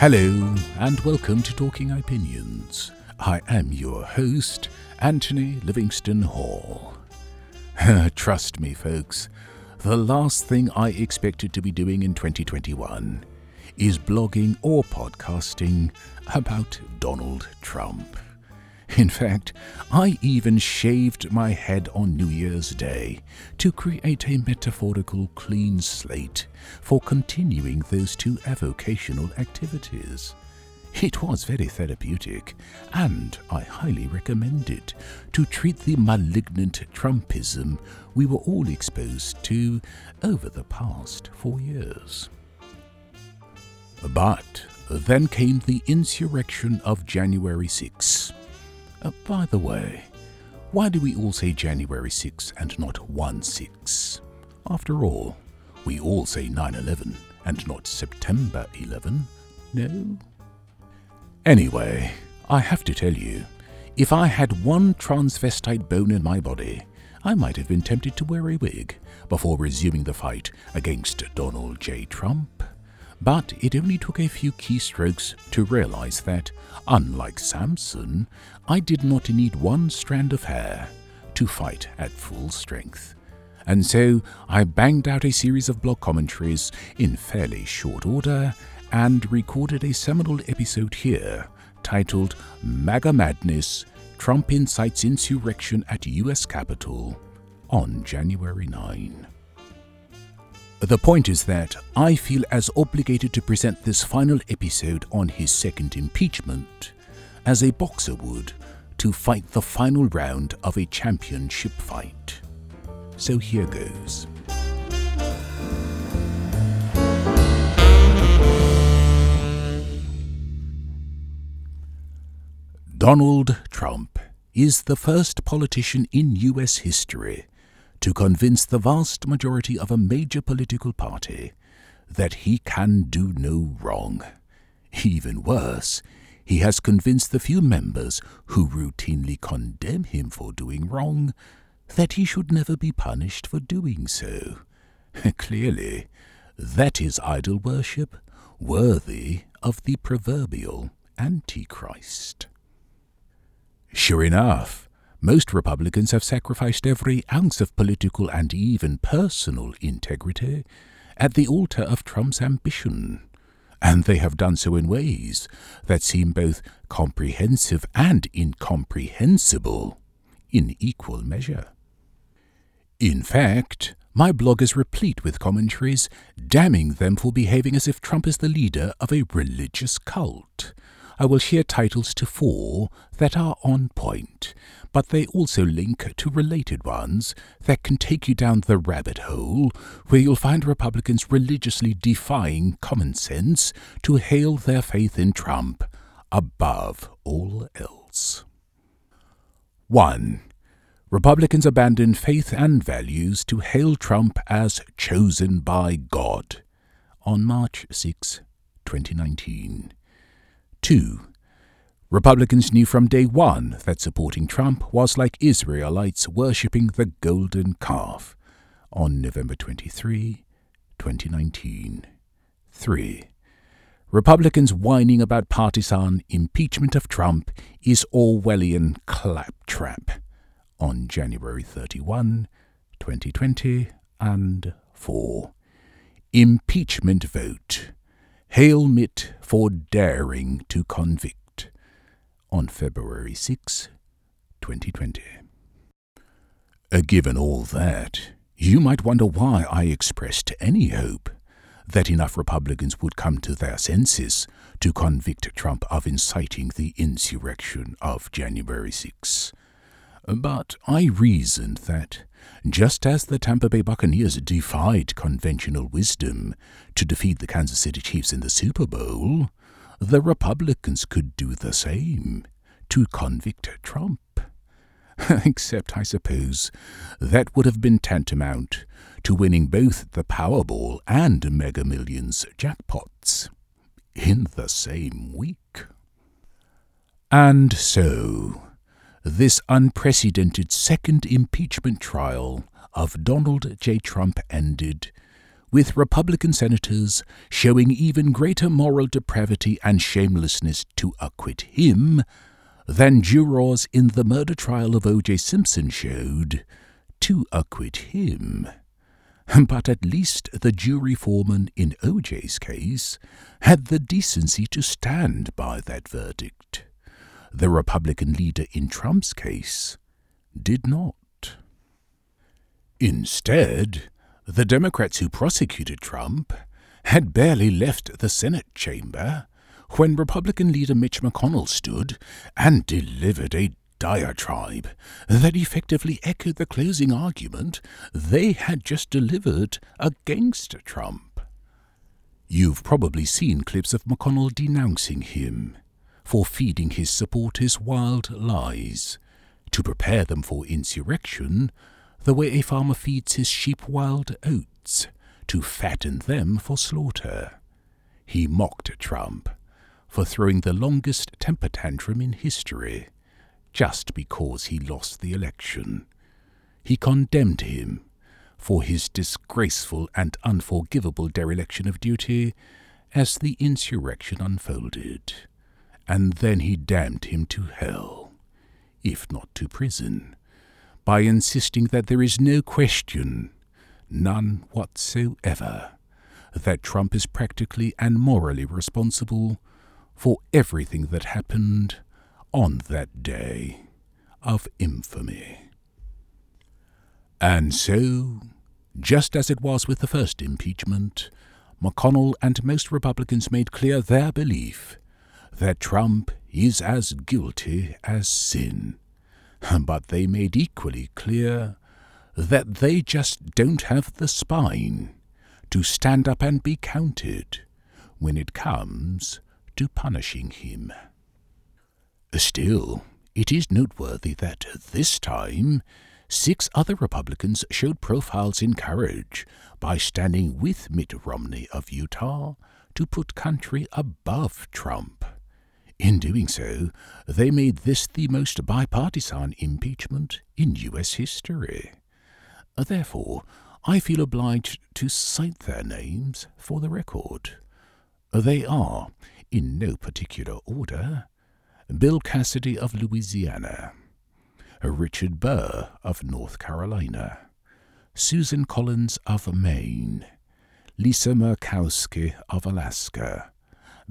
Hello, and welcome to Talking Opinions. I am your host, Anthony Livingston Hall. Trust me, folks, the last thing I expected to be doing in 2021 is blogging or podcasting about Donald Trump. In fact, I even shaved my head on New Year's Day to create a metaphorical clean slate for continuing those two avocational activities. It was very therapeutic, and I highly recommend it to treat the malignant Trumpism we were all exposed to over the past four years. But then came the insurrection of January 6 uh, by the way, why do we all say January 6 and not 1 6? After all, we all say 9 11 and not September 11, no? Anyway, I have to tell you, if I had one transvestite bone in my body, I might have been tempted to wear a wig before resuming the fight against Donald J. Trump. But it only took a few keystrokes to realize that, unlike Samson, I did not need one strand of hair to fight at full strength. And so I banged out a series of blog commentaries in fairly short order and recorded a seminal episode here titled MAGA Madness Trump Incites Insurrection at US Capitol on January 9. The point is that I feel as obligated to present this final episode on his second impeachment as a boxer would to fight the final round of a championship fight. So here goes. Donald Trump is the first politician in US history to convince the vast majority of a major political party that he can do no wrong. Even worse, he has convinced the few members who routinely condemn him for doing wrong that he should never be punished for doing so. Clearly, that is idol worship worthy of the proverbial Antichrist. Sure enough, most Republicans have sacrificed every ounce of political and even personal integrity at the altar of Trump's ambition. And they have done so in ways that seem both comprehensive and incomprehensible in equal measure. In fact, my blog is replete with commentaries damning them for behaving as if Trump is the leader of a religious cult. I will share titles to four that are on point, but they also link to related ones that can take you down the rabbit hole where you'll find Republicans religiously defying common sense to hail their faith in Trump above all else. 1. Republicans abandon faith and values to hail Trump as chosen by God on March 6, 2019. 2. Republicans knew from day one that supporting Trump was like Israelites worshipping the golden calf on November 23, 2019. 3. Republicans whining about partisan impeachment of Trump is Orwellian claptrap on January 31, 2020. And 4. Impeachment vote. Hail Mitt for daring to convict on February 6, 2020. Uh, given all that, you might wonder why I expressed any hope that enough Republicans would come to their senses to convict Trump of inciting the insurrection of January 6. But I reasoned that, just as the Tampa Bay Buccaneers defied conventional wisdom to defeat the Kansas City Chiefs in the Super Bowl, the Republicans could do the same to convict Trump. Except, I suppose, that would have been tantamount to winning both the Powerball and Mega Millions jackpots in the same week. And so, this unprecedented second impeachment trial of Donald J. Trump ended with Republican senators showing even greater moral depravity and shamelessness to acquit him than jurors in the murder trial of O.J. Simpson showed to acquit him. But at least the jury foreman in O.J.'s case had the decency to stand by that verdict. The Republican leader in Trump's case did not. Instead, the Democrats who prosecuted Trump had barely left the Senate chamber when Republican leader Mitch McConnell stood and delivered a diatribe that effectively echoed the closing argument they had just delivered against Trump. You've probably seen clips of McConnell denouncing him for feeding his supporters wild lies to prepare them for insurrection the way a farmer feeds his sheep wild oats to fatten them for slaughter. He mocked Trump for throwing the longest temper tantrum in history just because he lost the election. He condemned him for his disgraceful and unforgivable dereliction of duty as the insurrection unfolded, and then he damned him to hell, if not to prison by insisting that there is no question, none whatsoever, that Trump is practically and morally responsible for everything that happened on that day of infamy. And so, just as it was with the first impeachment, McConnell and most Republicans made clear their belief that Trump is as guilty as sin but they made equally clear that they just don't have the spine to stand up and be counted when it comes to punishing him. Still, it is noteworthy that this time six other Republicans showed profiles in courage by standing with Mitt Romney of Utah to put country above Trump. In doing so, they made this the most bipartisan impeachment in U.S. history. Therefore, I feel obliged to cite their names for the record. They are, in no particular order, Bill Cassidy of Louisiana, Richard Burr of North Carolina, Susan Collins of Maine, Lisa Murkowski of Alaska,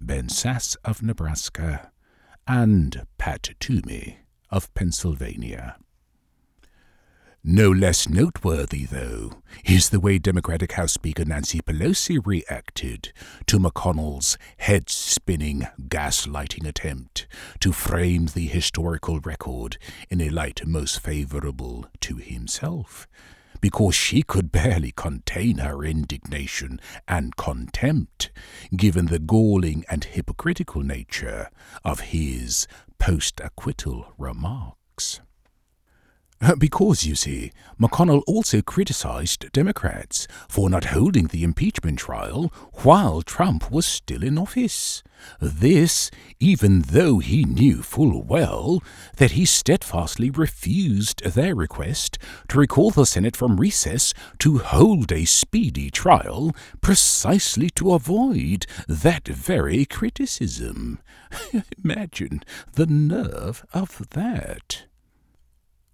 Ben Sasse of Nebraska, and Pat Toomey of Pennsylvania. No less noteworthy, though, is the way Democratic House Speaker Nancy Pelosi reacted to McConnell's head spinning, gaslighting attempt to frame the historical record in a light most favorable to himself because she could barely contain her indignation and contempt, given the galling and hypocritical nature of his post acquittal remarks. Because, you see, McConnell also criticized Democrats for not holding the impeachment trial while Trump was still in office. This, even though he knew full well that he steadfastly refused their request to recall the Senate from recess to hold a speedy trial precisely to avoid that very criticism. Imagine the nerve of that.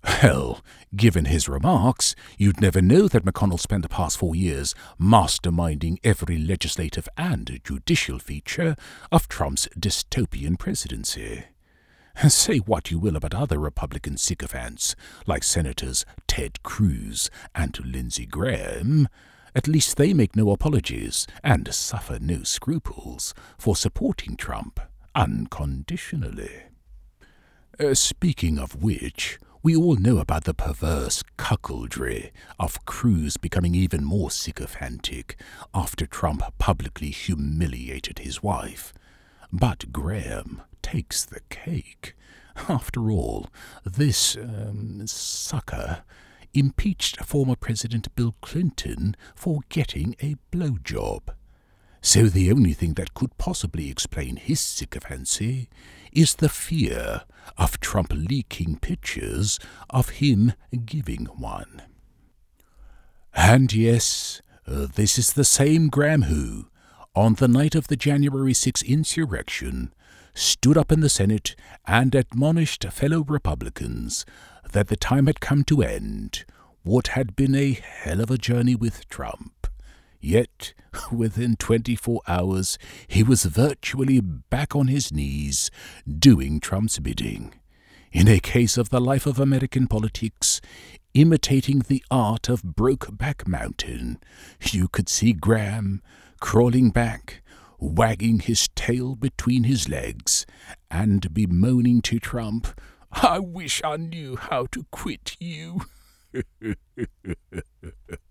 Hell, given his remarks, you'd never know that McConnell spent the past four years masterminding every legislative and judicial feature of Trump's dystopian presidency. Say what you will about other Republican sycophants, like Senators Ted Cruz and Lindsey Graham, at least they make no apologies and suffer no scruples for supporting Trump unconditionally. Uh, speaking of which, we all know about the perverse cuckoldry of Cruz becoming even more sycophantic after Trump publicly humiliated his wife. But Graham takes the cake. After all, this um, sucker impeached former President Bill Clinton for getting a blowjob. So the only thing that could possibly explain his sycophancy is the fear of Trump leaking pictures of him giving one. And yes, this is the same Graham who, on the night of the January 6 insurrection, stood up in the Senate and admonished fellow Republicans that the time had come to end what had been a hell of a journey with Trump. Yet, within 24 hours, he was virtually back on his knees, doing Trump's bidding. In a case of the life of American politics, imitating the art of Brokeback Mountain, you could see Graham crawling back, wagging his tail between his legs, and bemoaning to Trump, I wish I knew how to quit you.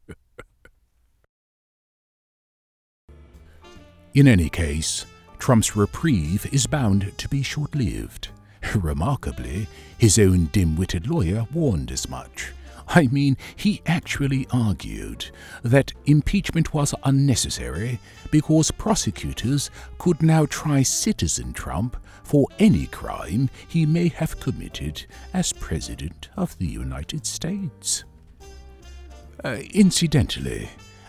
In any case, Trump's reprieve is bound to be short lived. Remarkably, his own dim witted lawyer warned as much. I mean, he actually argued that impeachment was unnecessary because prosecutors could now try citizen Trump for any crime he may have committed as President of the United States. Uh, incidentally,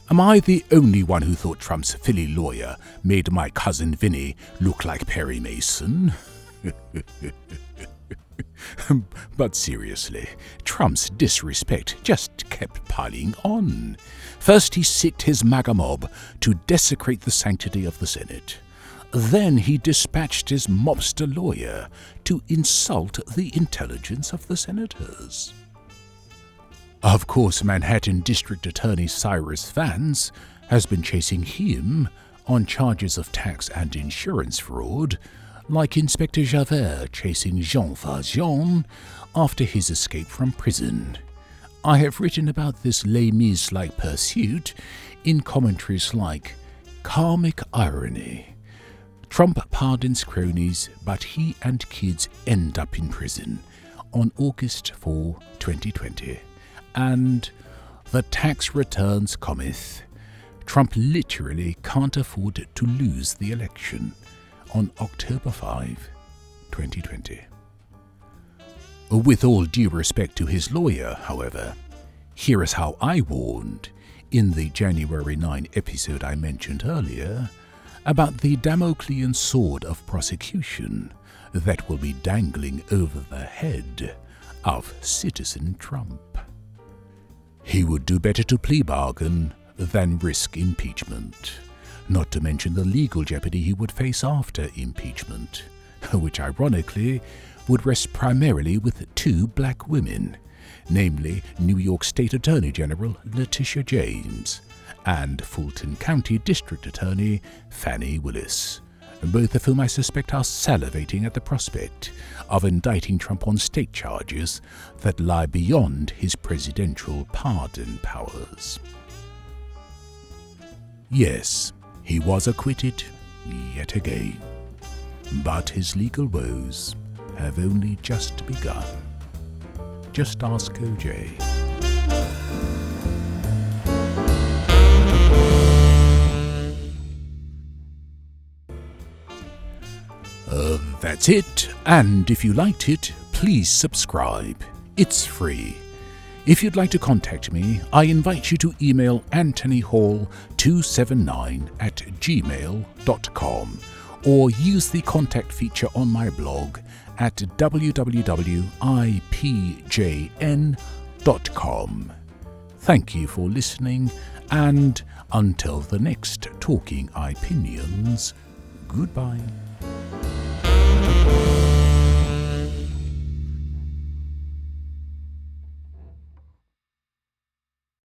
am I the only one who thought Trump's Philly lawyer made my cousin Vinny look like Perry Mason? but seriously, Trump's disrespect just kept piling on. First, he sicked his MAGA mob to desecrate the sanctity of the Senate. Then he dispatched his mobster lawyer to insult the intelligence of the senators. Of course, Manhattan District Attorney Cyrus Vance has been chasing him on charges of tax and insurance fraud like Inspector Javert chasing Jean Valjean after his escape from prison. I have written about this Les Mis like pursuit in commentaries like Karmic Irony. Trump pardons cronies, but he and kids end up in prison on August 4, 2020. And The Tax Returns Cometh. Trump literally can't afford to lose the election on October 5, 2020. With all due respect to his lawyer, however, here is how I warned in the January 9 episode I mentioned earlier about the Damoclean sword of prosecution that will be dangling over the head of Citizen Trump. He would do better to plea bargain than risk impeachment not to mention the legal jeopardy he would face after impeachment, which ironically would rest primarily with two black women, namely New York State Attorney General Letitia James and Fulton County District Attorney Fani Willis, both of whom I suspect are salivating at the prospect of indicting Trump on state charges that lie beyond his presidential pardon powers. Yes, he was acquitted yet again. But his legal woes have only just begun. Just ask OJ. Uh, that's it, and if you liked it, please subscribe. It's free. If you'd like to contact me, I invite you to email anthonyhall279 at gmail.com or use the contact feature on my blog at www.ipjn.com. Thank you for listening, and until the next Talking Opinions, goodbye.